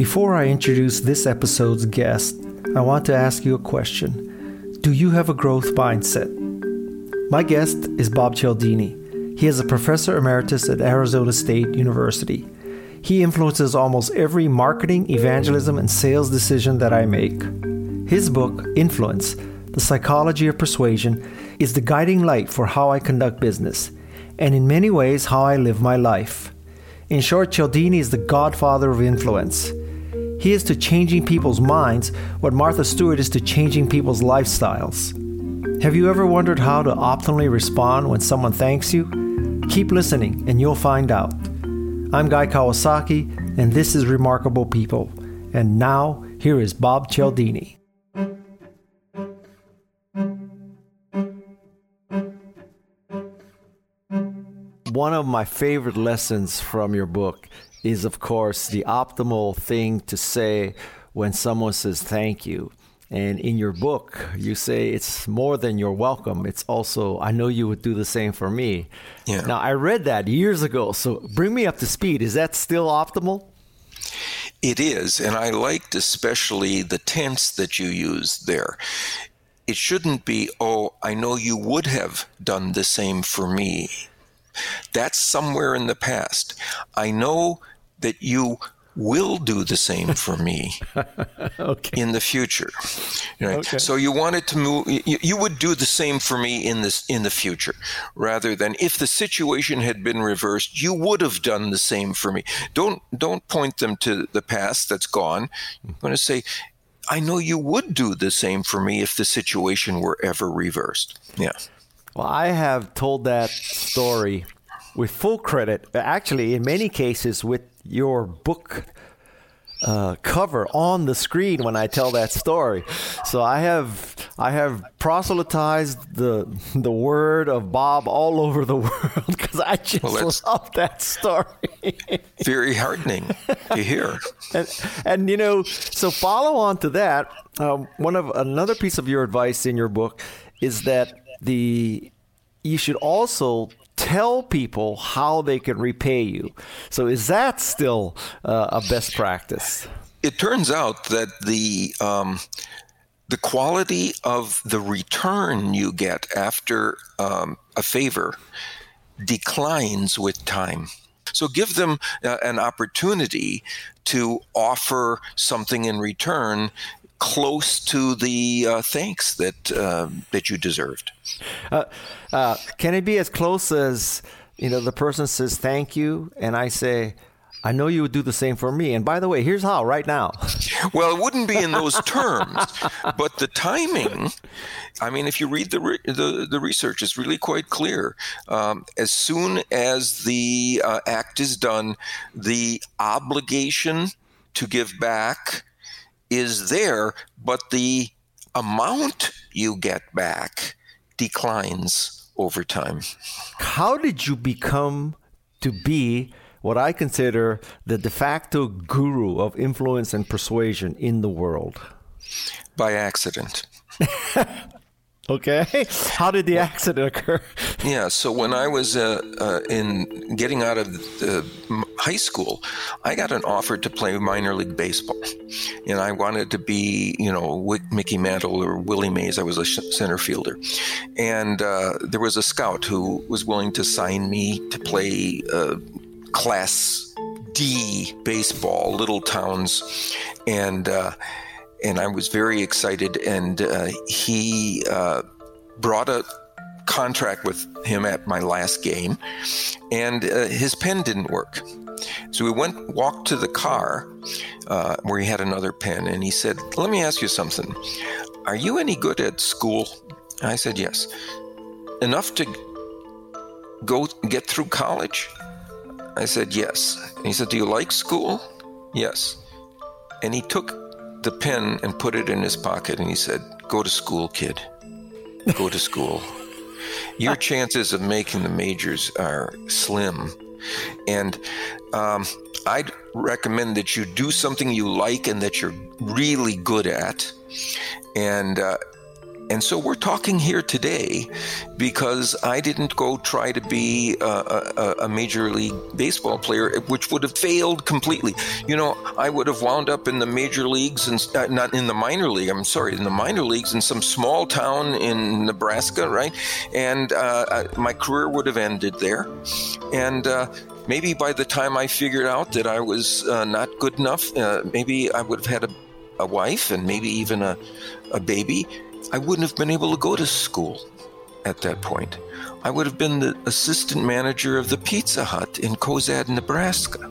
Before I introduce this episode's guest, I want to ask you a question. Do you have a growth mindset? My guest is Bob Cialdini. He is a professor emeritus at Arizona State University. He influences almost every marketing, evangelism, and sales decision that I make. His book, Influence The Psychology of Persuasion, is the guiding light for how I conduct business, and in many ways, how I live my life. In short, Cialdini is the godfather of influence. He is to changing people's minds what Martha Stewart is to changing people's lifestyles. Have you ever wondered how to optimally respond when someone thanks you? Keep listening and you'll find out. I'm Guy Kawasaki, and this is Remarkable People. And now, here is Bob Cialdini. One of my favorite lessons from your book is, of course, the optimal thing to say when someone says thank you. And in your book, you say it's more than you're welcome. It's also, I know you would do the same for me. Yeah. Now, I read that years ago. So bring me up to speed. Is that still optimal? It is. And I liked especially the tense that you used there. It shouldn't be, oh, I know you would have done the same for me. That's somewhere in the past. I know that you will do the same for me okay. in the future. Right? Okay. So you wanted to move. You, you, would do the same for me in this in the future, rather than if the situation had been reversed, you would have done the same for me. Don't don't point them to the past that's gone. I'm going to say. I know you would do the same for me if the situation were ever reversed. Yeah. Well, I have told that story with full credit, actually, in many cases, with your book uh, cover on the screen when I tell that story. So I have I have proselytized the the word of Bob all over the world because I just well, love that story. very heartening to hear. and, and you know, so follow on to that. Um, one of another piece of your advice in your book is that the you should also tell people how they can repay you. So is that still uh, a best practice? It turns out that the um, the quality of the return you get after um, a favor declines with time. So give them uh, an opportunity to offer something in return close to the uh, thanks that uh, that you deserved. Uh, uh, can it be as close as you know the person says thank you, and I say. I know you would do the same for me. And by the way, here's how right now. well, it wouldn't be in those terms, but the timing. I mean, if you read the re- the, the research, it's really quite clear. Um, as soon as the uh, act is done, the obligation to give back is there, but the amount you get back declines over time. How did you become to be what I consider the de facto guru of influence and persuasion in the world? By accident. Okay. How did the accident occur? Yeah. So when I was uh, uh, in getting out of the, high school, I got an offer to play minor league baseball, and I wanted to be, you know, Mickey Mantle or Willie Mays. I was a center fielder, and uh, there was a scout who was willing to sign me to play uh, Class D baseball, little towns, and uh, and I was very excited. And uh, he uh, brought a contract with him at my last game, and uh, his pen didn't work. So we went, walked to the car uh, where he had another pen, and he said, "Let me ask you something. Are you any good at school?" I said, "Yes." Enough to go get through college? I said, "Yes." And he said, "Do you like school?" "Yes." And he took the pen and put it in his pocket and he said, Go to school, kid. Go to school. Your chances of making the majors are slim. And um, I'd recommend that you do something you like and that you're really good at. And uh, and so we're talking here today because I didn't go try to be a, a, a, major league baseball player, which would have failed completely. You know, I would have wound up in the major leagues and uh, not in the minor league. I'm sorry, in the minor leagues in some small town in Nebraska, right? And uh, I, my career would have ended there. And uh, maybe by the time I figured out that I was uh, not good enough, uh, maybe I would have had a, a wife and maybe even a, a baby I wouldn't have been able to go to school at that point. I would have been the assistant manager of the Pizza Hut in Cozad, Nebraska.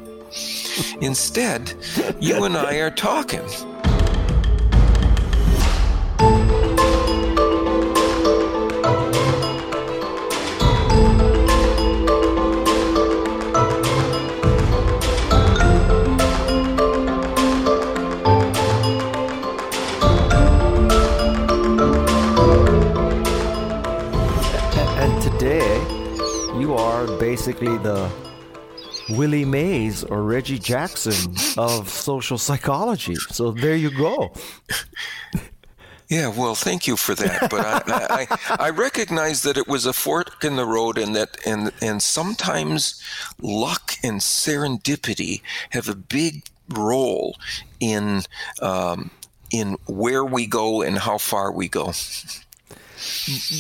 Instead, you and I are talking. Basically the Willie Mays or Reggie Jackson of social psychology. So there you go. Yeah, well, thank you for that. But I, I, I, recognize that it was a fork in the road, and that and and sometimes luck and serendipity have a big role in um, in where we go and how far we go.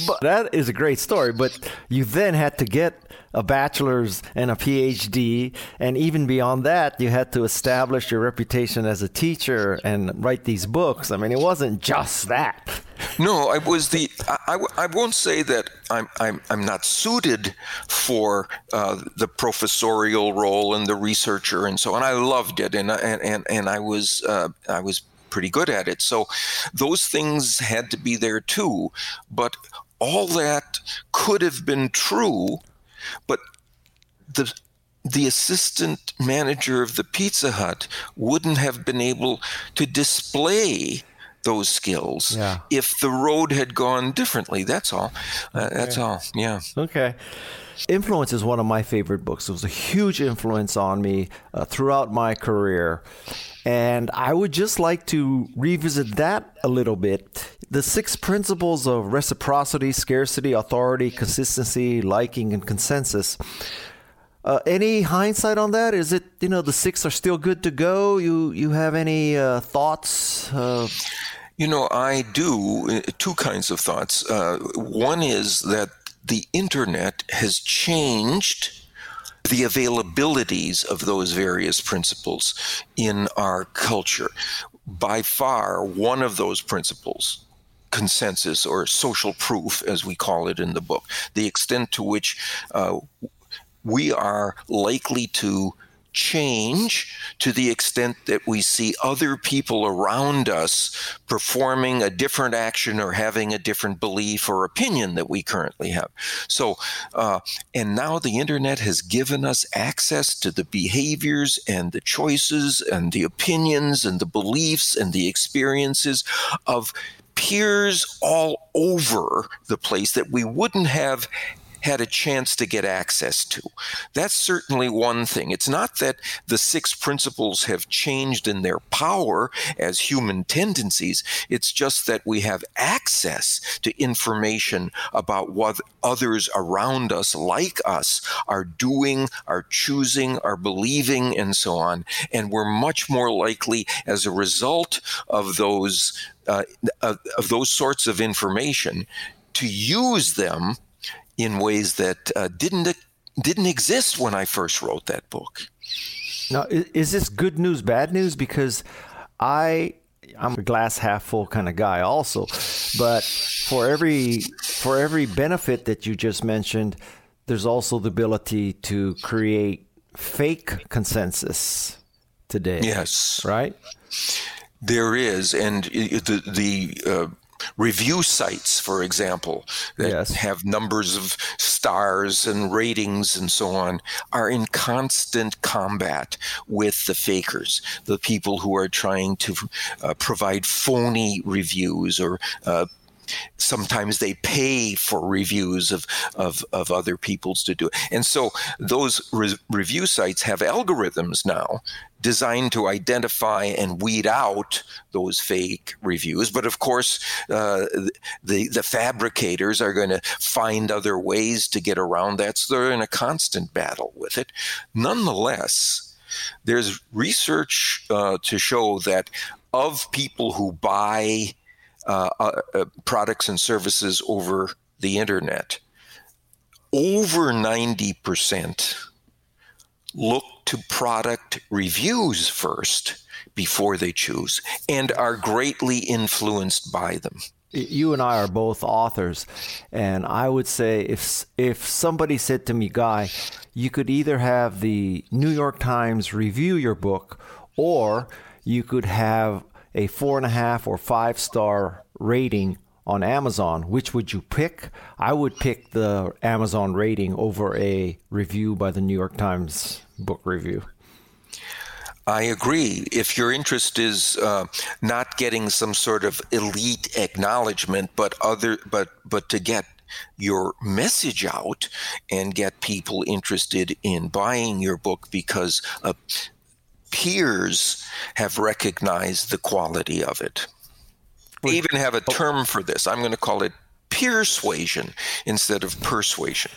But that is a great story. But you then had to get a bachelor's and a PhD, and even beyond that, you had to establish your reputation as a teacher and write these books. I mean, it wasn't just that. No, I was the. I, I, I won't say that I'm I'm I'm not suited for uh, the professorial role and the researcher and so on. I loved it, and and and, and I was uh, I was pretty good at it. So those things had to be there too. But all that could have been true but the the assistant manager of the Pizza Hut wouldn't have been able to display those skills yeah. if the road had gone differently. That's all. Uh, okay. That's all. Yeah. Okay. Influence is one of my favorite books. It was a huge influence on me uh, throughout my career. And I would just like to revisit that a little bit. The six principles of reciprocity, scarcity, authority, consistency, liking, and consensus. Uh, any hindsight on that? Is it you know the six are still good to go? You you have any uh, thoughts? Uh... You know, I do uh, two kinds of thoughts. Uh, one is that the internet has changed the availabilities of those various principles in our culture. By far, one of those principles consensus or social proof, as we call it in the book, the extent to which uh, we are likely to change to the extent that we see other people around us performing a different action or having a different belief or opinion that we currently have. So, uh, and now the internet has given us access to the behaviors and the choices and the opinions and the beliefs and the experiences of peers all over the place that we wouldn't have had a chance to get access to. That's certainly one thing. It's not that the six principles have changed in their power as human tendencies, it's just that we have access to information about what others around us, like us, are doing, are choosing, are believing, and so on. And we're much more likely, as a result of those. Uh, of, of those sorts of information to use them in ways that uh, didn't didn't exist when I first wrote that book. Now, is this good news, bad news? Because I I'm a glass half full kind of guy also, but for every for every benefit that you just mentioned, there's also the ability to create fake consensus today. Yes, right. There is, and the the uh, review sites, for example, that yes. have numbers of stars and ratings and so on, are in constant combat with the fakers, the people who are trying to uh, provide phony reviews or uh, sometimes they pay for reviews of, of, of other people's to do it. And so those re- review sites have algorithms now designed to identify and weed out those fake reviews. But of course, uh, the the fabricators are going to find other ways to get around that. So they're in a constant battle with it. Nonetheless, there's research uh, to show that of people who buy uh, uh, uh products and services over the internet, over 90% look to product reviews first before they choose and are greatly influenced by them. You and I are both authors, and I would say if if somebody said to me, "Guy, you could either have the New York Times review your book, or you could have a four and a half or five star rating on Amazon, which would you pick? I would pick the Amazon rating over a review by the New York Times book review. I agree. If your interest is uh, not getting some sort of elite acknowledgement, but other, but but to get your message out and get people interested in buying your book because uh, peers have recognized the quality of it. They even have a term for this. I'm going to call it peer-suasion instead of persuasion.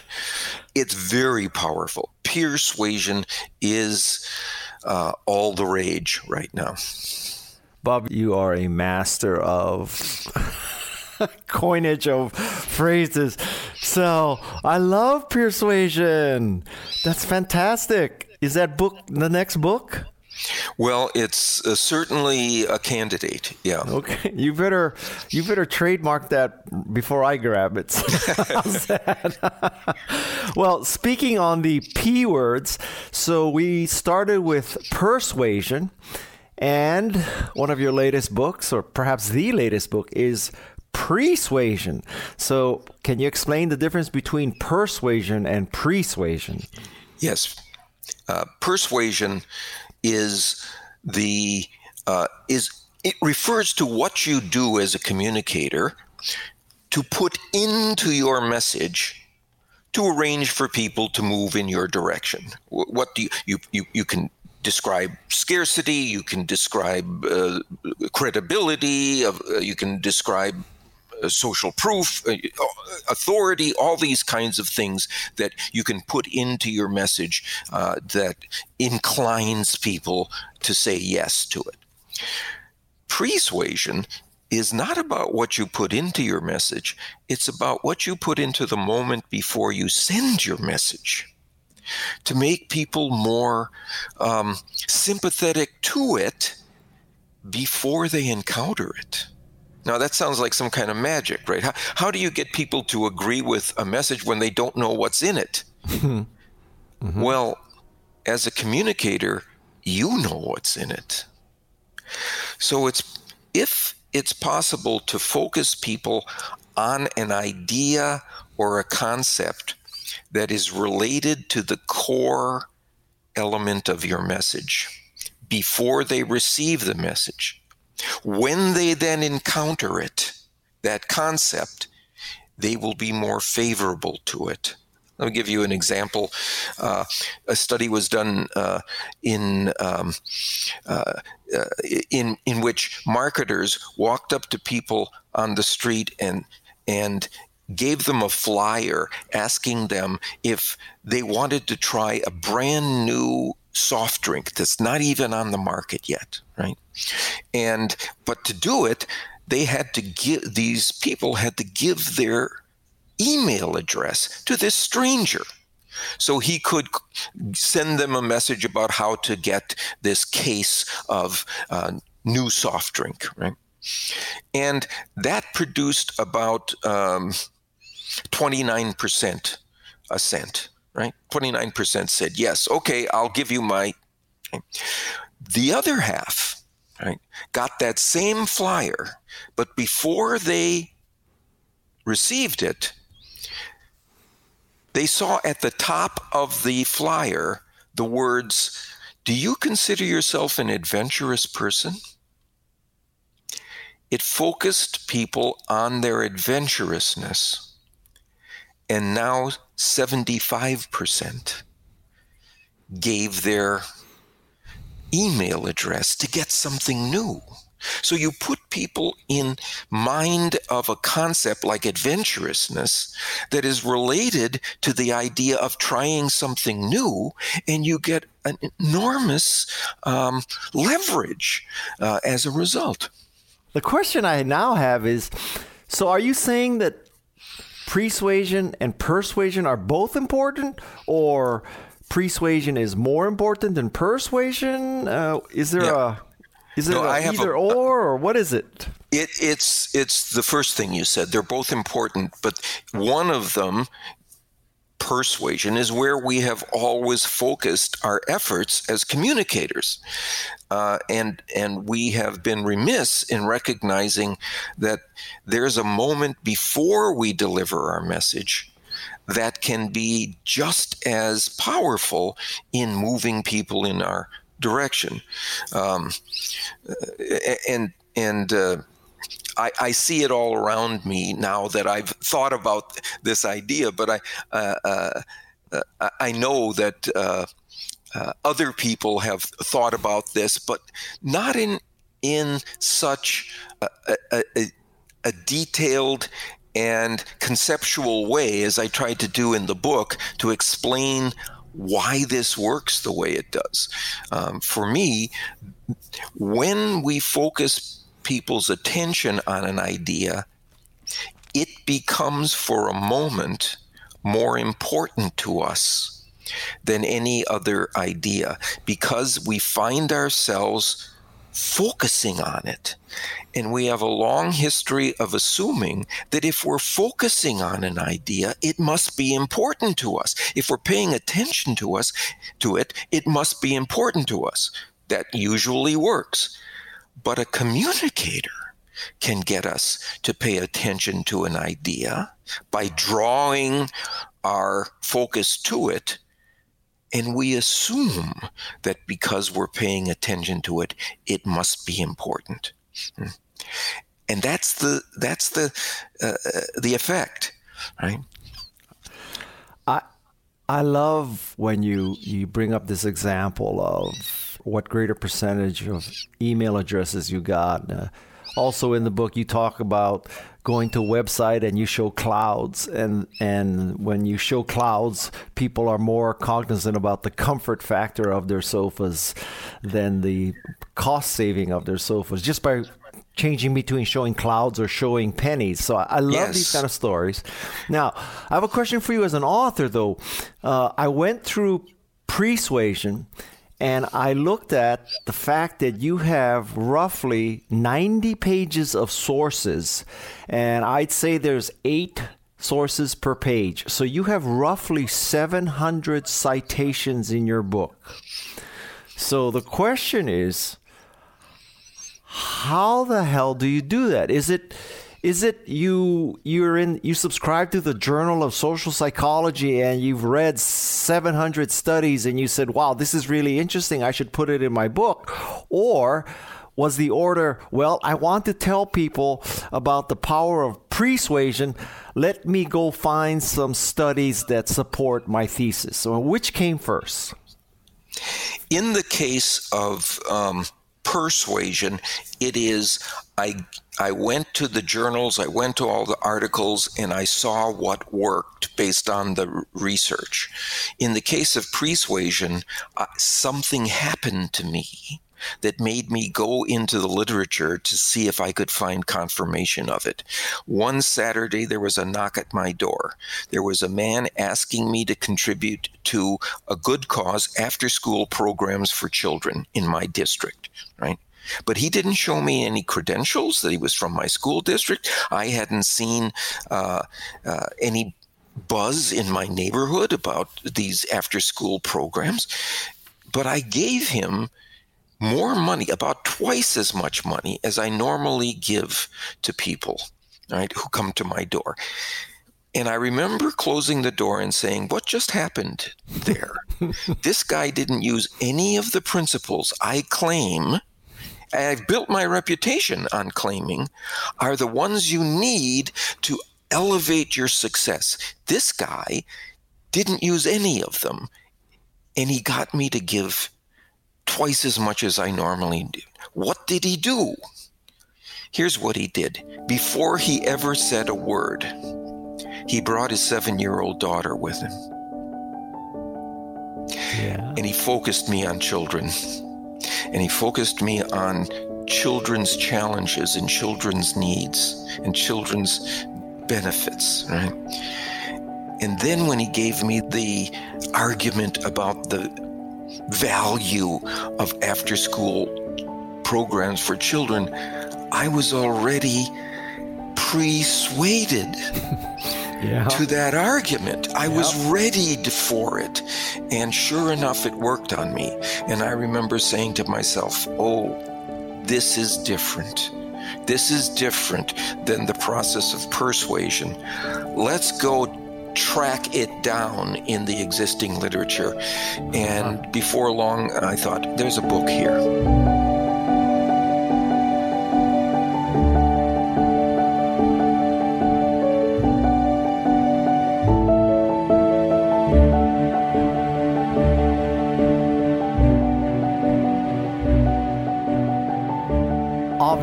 It's very powerful. Peer-suasion is uh, all the rage right now. Bob, you are a master of coinage of phrases. So I love peer-suasion. That's fantastic. Is that book the next book? Well, it's uh, certainly a candidate. Yeah. Okay. You better you better trademark that before I grab it. well, speaking on the P words, so we started with peer-suasion, and one of your latest books, or perhaps the latest book, is Pre-Suasion. So, can you explain the difference between persuasion and pre-suasion? Yes. Uh, persuasion is the uh, is it refers to what you do as a communicator to put into your message to arrange for people to move in your direction. What do you you you, you can describe scarcity, you can describe uh, credibility, uh, you can describe social proof, uh, authority, all these kinds of things that you can put into your message uh, that inclines people to say yes to it. Pre-suasion is not about what you put into your message, it's about what you put into the moment before you send your message. To make people more um, sympathetic to it before they encounter it. Now, that sounds like some kind of magic, right? How, how do you get people to agree with a message when they don't know what's in it? mm-hmm. Well, as a communicator, you know what's in it. So it's if it's possible to focus people on an idea or a concept that is related to the core element of your message before they receive the message when they then encounter it, that concept, they will be more favorable to it. Let me give you an example. Uh, a study was done uh, in um, uh, uh in in which marketers walked up to people on the street and and gave them a flyer asking them if they wanted to try a brand new soft drink that's not even on the market yet, right? And but to do it, they had to give these people had to give their email address to this stranger. So he could send them a message about how to get this case of uh, new soft drink, right? And that produced about um, 29% assent right? 29% said yes. Okay, I'll give you my. The other half, right, got that same flyer, but before they received it, they saw at the top of the flyer the words, Do you consider yourself an adventurous person? it focused people on their adventurousness. And now 75% gave their email address to get something new. So you put people in mind of a concept like adventurousness that is related to the idea of trying something new, and you get an enormous um, leverage uh, as a result. The question I now have is so are you saying that persuasion and persuasion are both important, or persuasion is more important than persuasion? Uh, is there yeah. a is it no, either a, or, or what is it? It it's it's the first thing you said. They're both important, but one of them persuasion is where we have always focused our efforts as communicators. Uh, and and we have been remiss in recognizing that there's a moment before we deliver our message that can be just as powerful in moving people in our direction. Um, and and uh, I, I, see it all around me now that I've thought about this idea, but I uh, uh, I know that uh, uh, other people have thought about this, but not in in such a, a, a, a detailed and conceptual way as I tried to do in the book to explain why this works the way it does. Um, for me, when we focus people's attention on an idea, it becomes for a moment more important to us than any other idea because we find ourselves focusing on it. And we have a long history of assuming that if we're focusing on an idea, it must be important to us. If we're paying attention to us to it, it must be important to us. That usually works. But a communicator can get us to pay attention to an idea by drawing our focus to it and we assume that because we're paying attention to it, it must be important. And that's the that's the uh, uh, the effect, right? I I love when you you bring up this example of what greater percentage of email addresses you got. Uh, also in the book, you talk about going to a website and you show clouds. And and when you show clouds people are more cognizant about the comfort factor of their sofas than the cost saving of their sofas. Just by changing between showing clouds or showing pennies. So i, love yes. these kind of stories. Now i have a question for you as an author though. Uh, i went through persuasion and I looked at the fact that you have roughly 90 pages of sources, and I'd say there's eight sources per page. So you have roughly 700 citations in your book. So the question is, how the hell do you do that? Is it is it you you're in you subscribe to the Journal of Social Psychology and you've read 700 studies and you said, "Wow, this is really interesting. I should put it in my book." Or was the order, well, I want to tell people about the power of persuasion. Let me go find some studies that support my thesis. So, which came first? In the case of um, persuasion, it is I I went to the journals, I went to all the articles, and I saw what worked based on the research. In the case of pre-suasion, uh, something happened to me that made me go into the literature to see if I could find confirmation of it. One Saturday, there was a knock at my door. There was a man asking me to contribute to a good cause after school programs for children in my district, right? But he didn't show me any credentials that he was from my school district. I hadn't seen uh, uh, any buzz in my neighborhood about these after school programs. But I gave him more money, about twice as much money as I normally give to people, right, who come to my door. And I remember closing the door and saying, What just happened there? this guy didn't use any of the principles I claim I've built my reputation on claiming are the ones you need to elevate your success. This guy didn't use any of them, and he got me to give twice as much as I normally do. What did he do? Here's what he did. Before he ever said a word, he brought his seven year old daughter with him. Yeah. And he focused me on children. And he focused me on children's challenges and children's needs and children's benefits, right? And then when he gave me the argument about the value of after school programs for children, I was already persuaded yeah. to that argument. I yep. was readied for it. And sure enough, it worked on me. And I remember saying to myself, oh, this is different. This is different than the process of persuasion. Let's go track it down in the existing literature. And uh-huh. before long, I thought, there's a book here.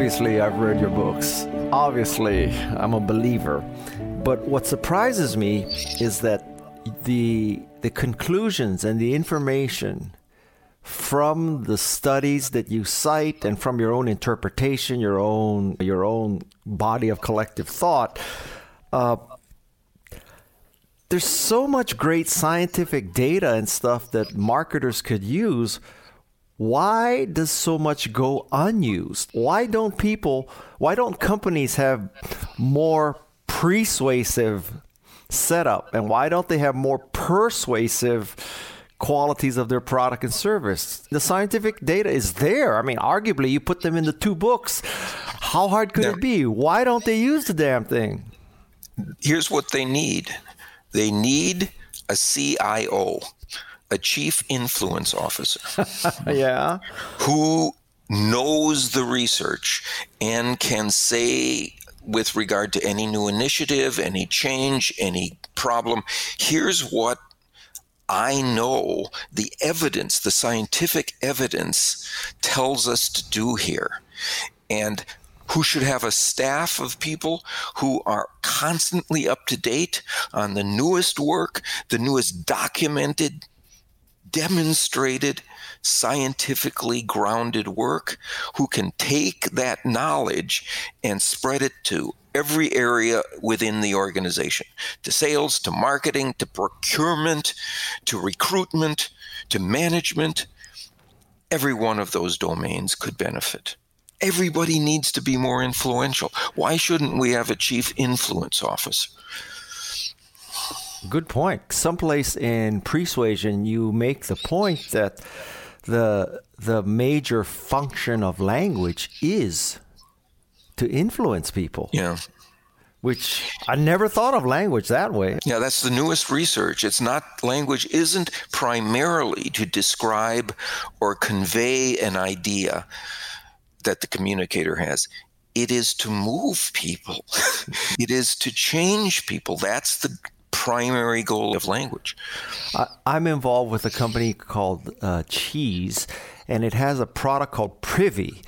Obviously I've read your books. Obviously, I'm a believer. But what surprises me is that the the conclusions and the information from the studies that you cite and from your own interpretation, your own your own body of collective thought, uh, there's so much great scientific data and stuff that marketers could use why does so much go unused? Why don't people, why don't companies have more persuasive setup? And why don't they have more persuasive qualities of their product and service? The scientific data is there. I mean, arguably, you put them in the two books. How hard could it be? Why don't they use the damn thing? Here's what they need they need a CIO a chief influence officer. yeah. Who knows the research and can say with regard to any new initiative, any change, any problem, here's what I know the evidence, the scientific evidence tells us to do here. And who should have a staff of people who are constantly up to date on the newest work, the newest documented demonstrated, scientifically grounded work who can take that knowledge and spread it to every area within the organization to sales, to marketing, to procurement, to recruitment, to management. Every one of those domains could benefit. Everybody needs to be more influential. Why shouldn't we have a chief influence officer? Good point. Someplace in Pre-Suasion, you make the point that the the major function of language is to influence people. Yeah. Which I never thought of language that way. Yeah, that's the newest research. It's not language isn't primarily to describe or convey an idea that the communicator has it is to move people. it is to change people. That's the primary goal of language. I'm involved with a company called uh, Cheese, and it has a product called Privy.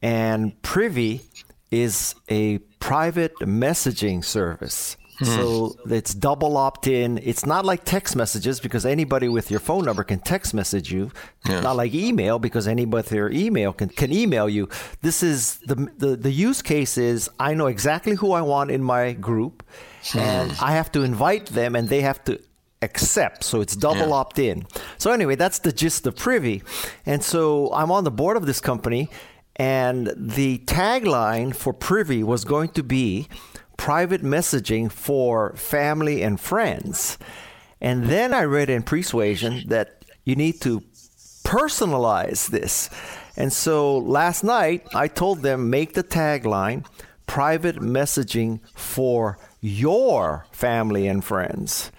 And Privy is a private messaging service. Hmm. So it's double opt in. It's not like text messages because anybody with your phone number can text message you. Yeah. Not like email because anybody with your email can, can email you. This is the, the, the use case is I know exactly who I want in my group and I have to invite them and they have to accept. So it's double yeah. opt in. So anyway, that's the gist of Privy. And so I'm on the board of this company and the tagline for Privy was going to be private messaging for family and friends. And then I read in Persuasion that you need to personalize this. And so last night I told them make the tagline private messaging for your family and friends.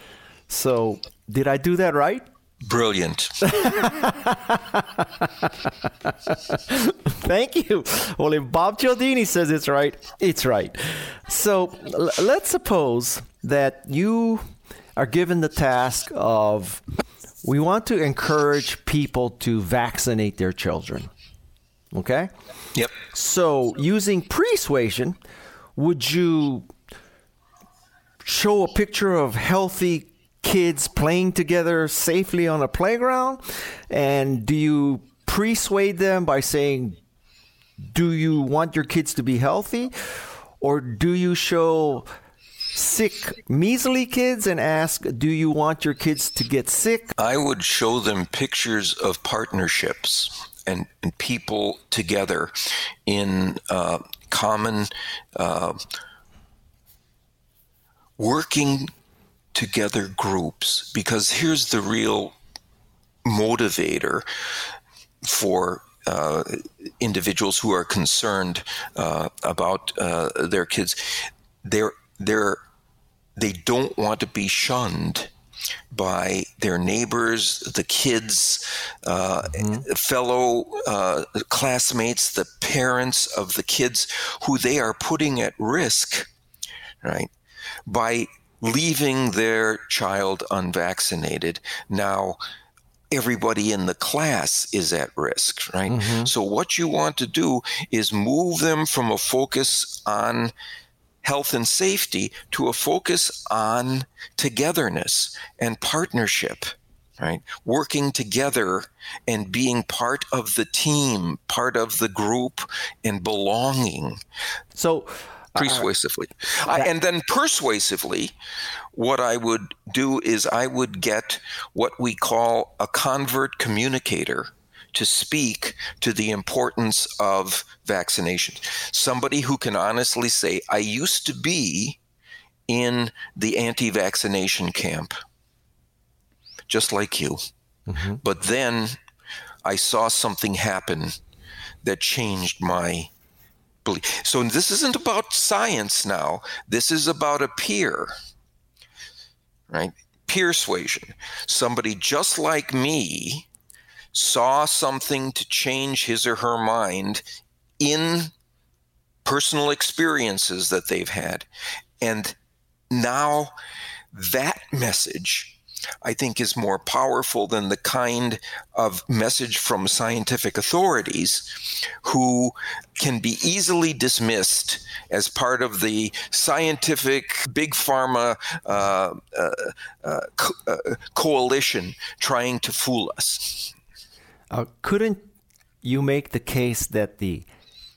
So, did I do that right? Brilliant. Thank you. Well, if Bob Cialdini says it's right, it's right. So l- let's suppose that you are given the task of we want to encourage people to vaccinate their children. Okay? Yep. So, using pre-suasion, would you show a picture of healthy kids playing together safely on a playground? And do you persuade them by saying, Do you want your kids to be healthy? Or do you show sick, measly kids and ask, Do you want your kids to get sick? I would show them pictures of partnerships and, and people together in uh, common uh, working together groups because here's the real motivator for uh, individuals who are concerned uh, about uh, their kids. They're they're they don't want to be shunned by their neighbors, the kids, uh, mm-hmm. fellow uh, classmates, the parents of the kids who they are putting at risk, right, by leaving their child unvaccinated. Now, everybody in the class is at risk, right? Mm-hmm. So, what you want to do is move them from a focus on health and safety to a focus on togetherness and partnership right working together and being part of the team part of the group and belonging so persuasively uh, that- and then persuasively what i would do is i would get what we call a convert communicator to speak to the importance of vaccination. Somebody who can honestly say, I used to be in the anti vaccination camp, just like you. Mm-hmm. But then I saw something happen that changed my belief. So this isn't about science now, this is about a peer, right? Peer persuasion. Somebody just like me saw something to change his or her mind in personal experiences that they've had. And now that message, I think, is more powerful than the kind of message from scientific authorities who can be easily dismissed as part of the scientific big pharma uh, uh, uh, co- uh, coalition trying to fool us. Uh, couldn't you make the case that the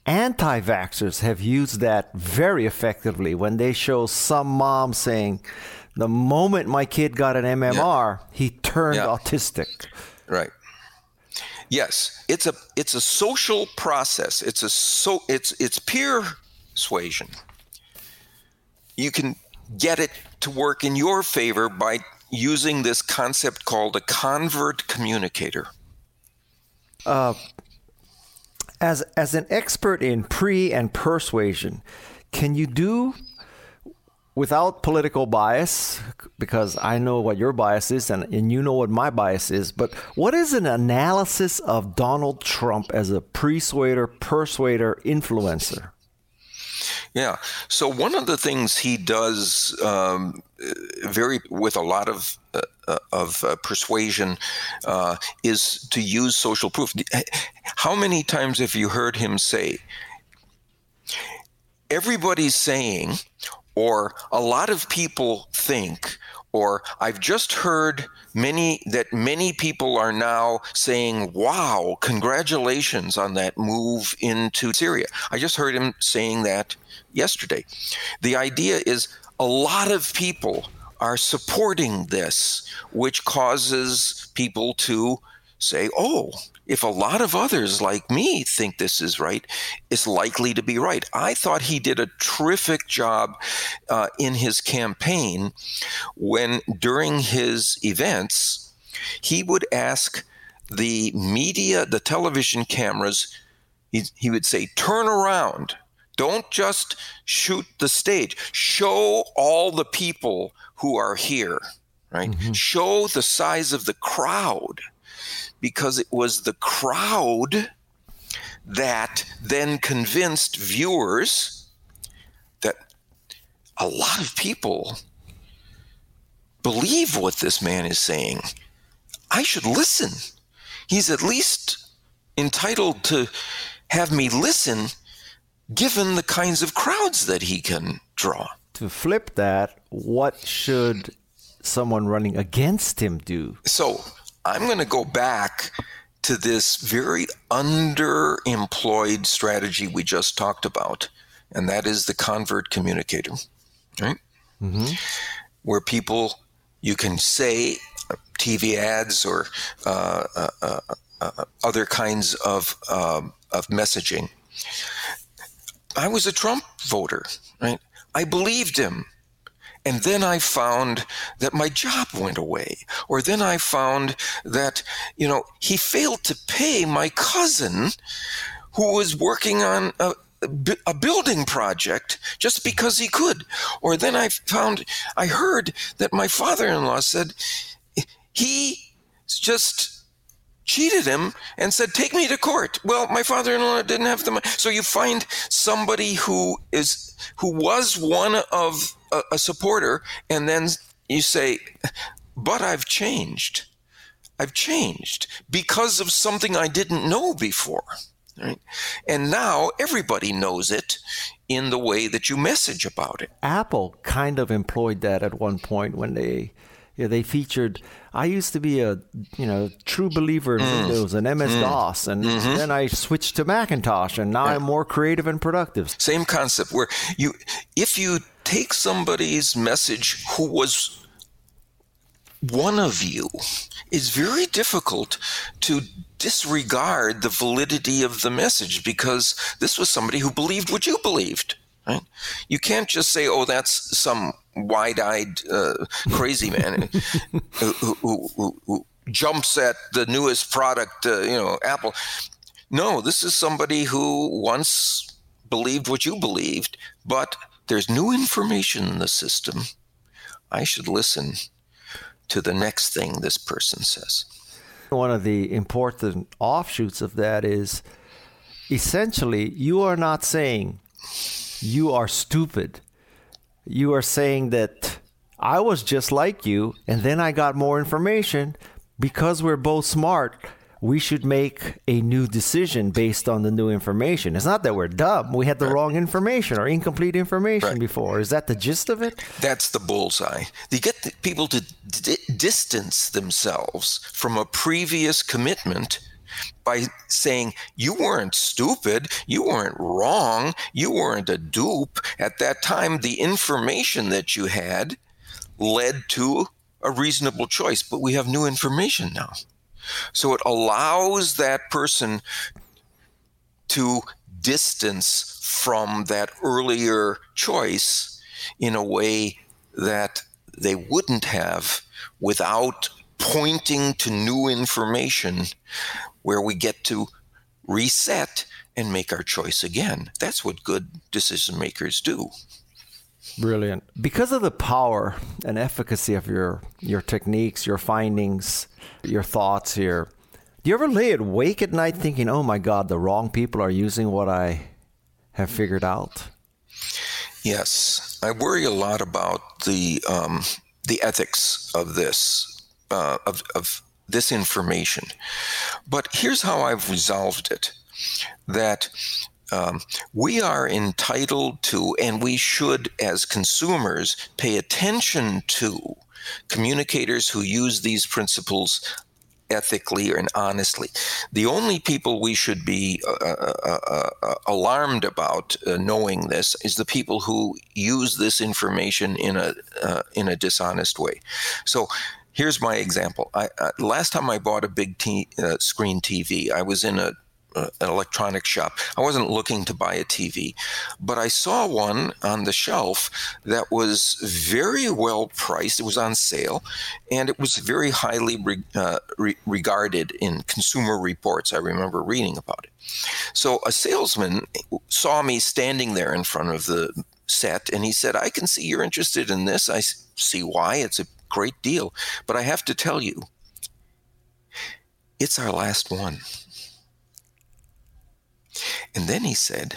anti vaxxers have used that very effectively when they show some mom saying, the moment my kid got an MMR, yeah. he turned yeah. autistic. Right. Yes, it's a it's a social process. It's a so it's it's peer persuasion. You can get it to work in your favor by using this concept called a convert communicator. Uh, as as an expert in pre and persuasion, can you do without political bias because I know what your bias is and, and you know what my bias is, but what is an analysis of Donald Trump as a persuader, persuader, influencer? Yeah. So one of the things he does um, very with a lot of uh, uh, of uh, persuasion uh, is to use social proof. How many times have you heard him say? Everybody's saying, or a lot of people think, or I've just heard many that many people are now saying, "Wow, congratulations on that move into Syria." I just heard him saying that yesterday. The idea is a lot of people are supporting this, which causes people to say, oh, if a lot of others like me think this is right, it's likely to be right. I thought he did a terrific job uh, in his campaign when, during his events, he would ask the media, the television cameras, he, he would say, turn around don't just shoot the stage. Show all the people who are here, right? Mm-hmm. Show the size of the crowd because it was the crowd that then convinced viewers that a lot of people believe what this man is saying. I should listen. He's at least entitled to have me listen given the kinds of crowds that he can draw. To flip that, what should someone running against him do? So I'm going to go back to this very underemployed strategy we just talked about, and that is the convert communicator, right? Mm-hmm. Where people, you can say TV ads or uh, uh, uh, uh other kinds of, um, of messaging. I was a Trump voter, right? I believed him. And then I found that my job went away. Or then I found that, you know, he failed to pay my cousin who was working on a, a building project just because he could. Or then I found, I heard that my father in law said he just cheated him and said, "Take me to court." Well, my father-in-law didn't have the money, so you find somebody who is who was one of a, a supporter, and then you say, "But I've changed. I've changed because of something I didn't know before." Right? And now everybody knows it in the way that you message about it. Apple kind of employed that at one point when they yeah, they featured. I used to be a you know true believer in mm. Windows and MS mm. DOS, and mm-hmm. then I switched to Macintosh, and now yeah. I'm more creative and productive. Same concept where you, if you take somebody's message who was one of you, it's very difficult to disregard the validity of the message because this was somebody who believed what you believed. Right? You can't just say, "Oh, that's some wide-eyed uh, crazy man who, who, who, who, jumps at the newest product, uh, you know, Apple." No, this is somebody who once believed what you believed, but there's new information in the system. I should listen to the next thing this person says. One of the important offshoots of that is essentially you are not saying you are stupid. You are saying that I was just like you, and then I got more information. Because we're both smart, we should make a new decision based on the new information. It's not that we're dumb. We had the right. wrong information or incomplete information right. before. Is that the gist of it? That's the bullseye. You get people to d- distance themselves from a previous commitment by saying you weren't stupid, you weren't wrong, you weren't a dupe. At that time, the information that you had led to a reasonable choice, but we have new information now. So it allows that person to distance from that earlier choice in a way that they wouldn't have without pointing to new information where we get to reset and make our choice again. That's what good decision makers do. Brilliant. Because of the power and efficacy of your your techniques, your findings, your thoughts here, do you ever lay awake at night thinking, "Oh my God, the wrong people are using what I have figured out"? Yes, I worry a lot about the um, the ethics of this, uh, of of this information. But here's how I've resolved it that um, we are entitled to, and we should, as consumers, pay attention to communicators who use these principles ethically and honestly. The only people we should be uh, uh, uh, uh alarmed about uh, knowing this is the people who use this information in a uh, in a dishonest way. So here's my example. I, uh, last time I bought a big t- uh, screen TV, I was in a uh, an electronic shop. I wasn't looking to buy a TV, but I saw one on the shelf that was very well priced. It was on sale, and it was very highly re- uh, re- regarded in consumer reports. I remember reading about it. So a salesman saw me standing there in front of the set, and he said, "I can see you're interested in this. I see why. It's a great deal. But I have to tell you, it's our last one. And then he said,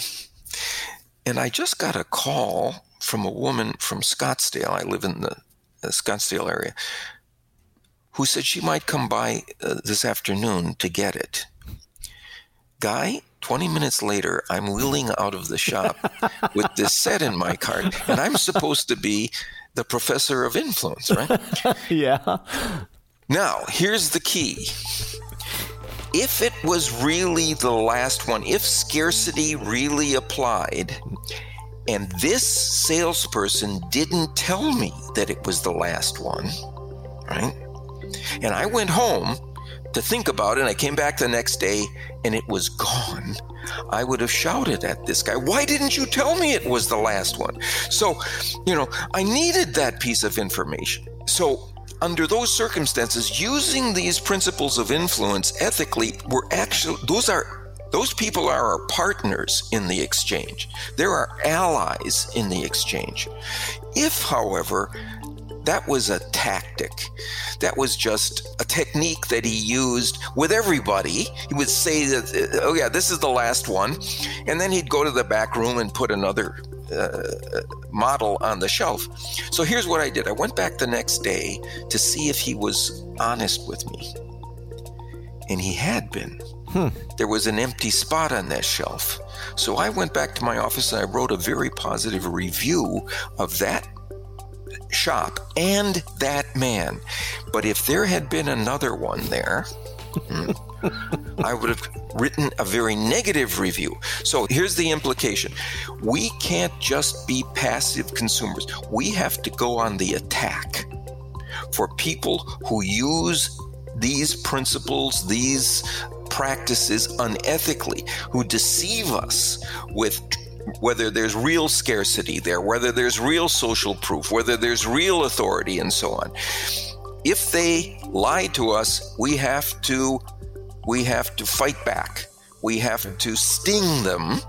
and I just got a call from a woman from Scottsdale. I live in the, the Scottsdale area who said she might come by uh, this afternoon to get it. Guy, 20 minutes later, I'm wheeling out of the shop with this set in my cart, and I'm supposed to be the professor of influence, right? yeah. Now, here's the key. If it was really the last one, if scarcity really applied, and this salesperson didn't tell me that it was the last one, right? And I went home to think about it, and I came back the next day and it was gone. I would have shouted at this guy, Why didn't you tell me it was the last one? So, you know, I needed that piece of information. So, under those circumstances, using these principles of influence ethically were actually, those are those people are our partners in the exchange. They're our allies in the exchange. If, however, that was a tactic. That was just a technique that he used with everybody. He would say that, oh, yeah, this is the last one. And then he'd go to the back room and put another uh, model on the shelf. So here's what I did I went back the next day to see if he was honest with me. And he had been. Hmm. There was an empty spot on that shelf. So I went back to my office and I wrote a very positive review of that shop and that man. But if there had been another one there, hmm, I would have written a very negative review. So here's the implication we can't just be passive consumers, we have to go on the attack for people who use these principles, these practices unethically, who deceive us with whether there's real scarcity there, whether there's real social proof, whether there's real authority, and so on. If they lie to us, we have to we have to fight back. We have to sting them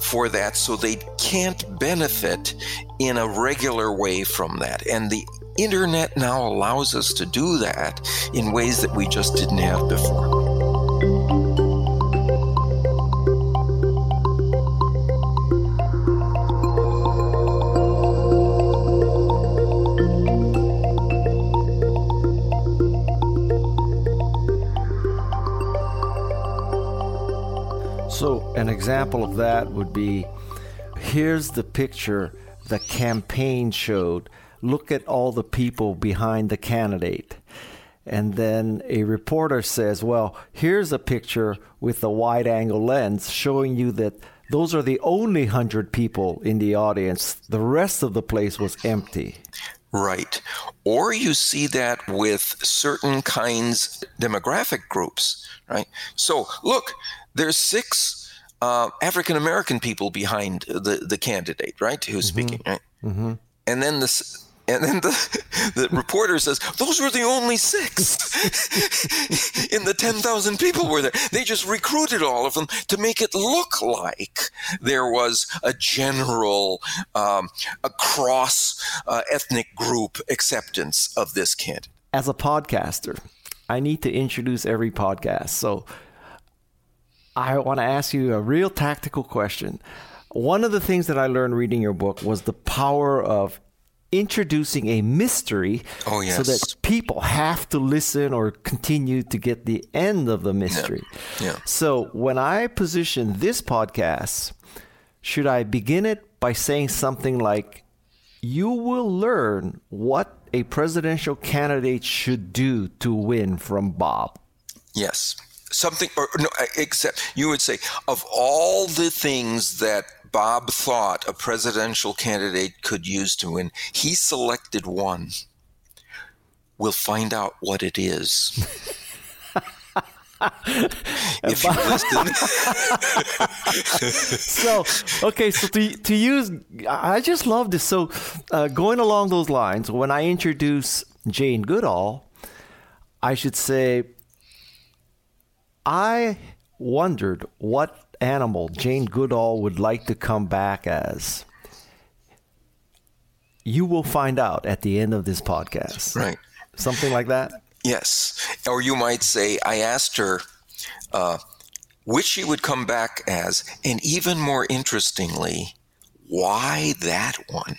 for that so they can't benefit in a regular way from that. And the internet now allows us to do that in ways that we just didn't have before. An example of that would be here's the picture the campaign showed. Look at all the people behind the candidate. And then a reporter says, Well, here's a picture with a wide angle lens showing you that those are the only hundred people in the audience. The rest of the place was empty. Right. Or you see that with certain kinds demographic groups, right? So look, there's six uh, African American people behind the, the candidate, right? Who's mm-hmm. speaking, right? Mm-hmm. And then this. And then the, the reporter says, Those were the only six in the 10,000 people were there. They just recruited all of them to make it look like there was a general, um, across uh, ethnic group acceptance of this candidate. As a podcaster, I need to introduce every podcast. So I want to ask you a real tactical question. One of the things that I learned reading your book was the power of introducing a mystery oh, yes. so that people have to listen or continue to get the end of the mystery. Yeah. yeah. So when I position this podcast, should I begin it by saying something like, you will learn what a presidential candidate should do to win from Bob? Yes something or no except you would say of all the things that Bob thought a presidential candidate could use to win, he selected one. We'll find out what it is. if you listen. so, okay, so to, to use, I just love this. So, uh, going along those lines, when I introduce Jane Goodall, I should say, I wondered what animal Jane Goodall would like to come back as. You will find out at the end of this podcast. Right. something like that. Yes, or you might say, I asked her uh, which she would come back as, and even more interestingly, why that one?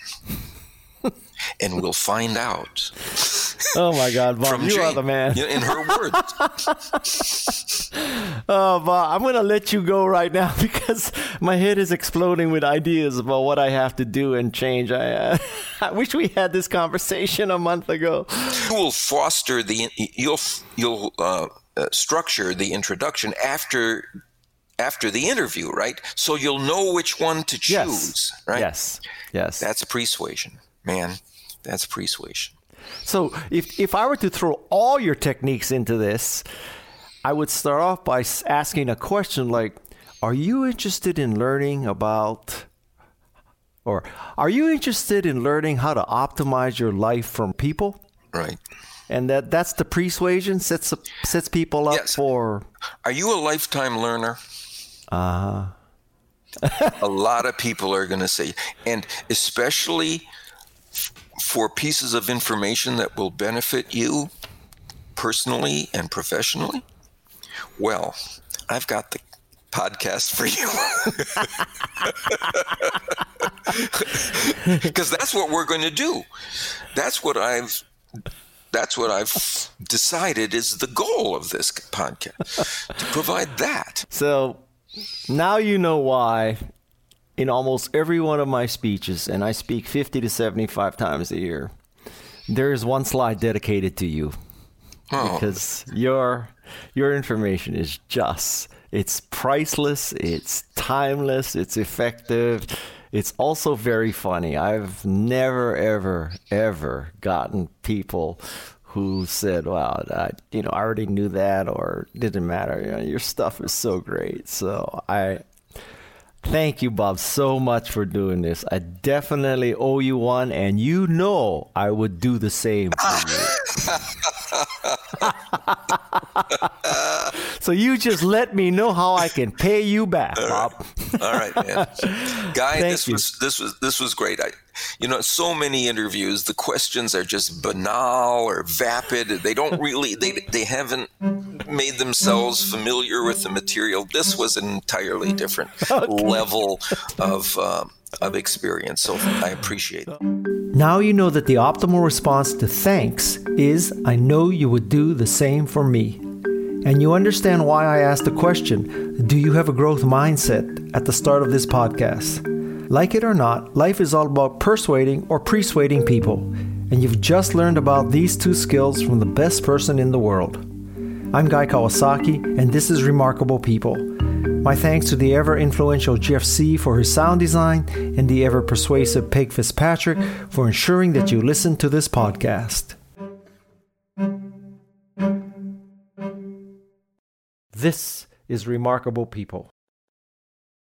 And we'll find out. Oh my God, Bob, you Jane, are the man. In her words. oh, Bob, I'm going to let you go right now because my head is exploding with ideas about what I have to do and change. I, uh, I wish we had this conversation a month ago. You will foster the you'll you'll uh, uh, structure the introduction after after the interview, right? So you'll know which one to choose, yes. right? Yes. Yes. That's persuasion, man. That's pre-suasion. So if if I were to throw all your techniques into this, I would start off by asking a question like, "Are you interested in learning about?" Or are you interested in learning how to optimize your life from people? Right. And that that's the persuasion sets sets people up yes. for. Are you a lifetime learner? Uh a lot of people are going to say, and especially for pieces of information that will benefit you personally and professionally? Well, I've got the podcast for you. Because that's what we're going to do. That's what I've that's what I've decided is the goal of this podcast to provide that. So now you know why in almost every one of my speeches, and I speak 50 to 75 times a year, there is one slide dedicated to you. Oh. Because your your information is just it's priceless, it's timeless, it's effective. It's also very funny. I've never ever ever gotten people who said, "Wow, I, you know, I already knew that," or "Didn't matter." You know, your stuff is so great. So I Thank you, Bob, so much for doing this. I definitely owe you one, and you know I would do the same for you. so you just let me know how I can pay you back, Bob. All right, man. Guy, this you. was this was this was great. I you know, so many interviews, the questions are just banal or vapid. They don't really, they, they haven't made themselves familiar with the material. This was an entirely different okay. level of, uh, of experience. So I appreciate it. Now you know that the optimal response to thanks is I know you would do the same for me. And you understand why I asked the question Do you have a growth mindset at the start of this podcast? Like it or not, life is all about pre-suading or persuading people, and you've just learned about these two skills from the best person in the world. I'm Guy Kawasaki, and this is Remarkable People. My thanks to the ever influential Jeff Sieh for his sound design and the ever persuasive Peg Fitzpatrick for ensuring that you listen to this podcast. This is Remarkable People.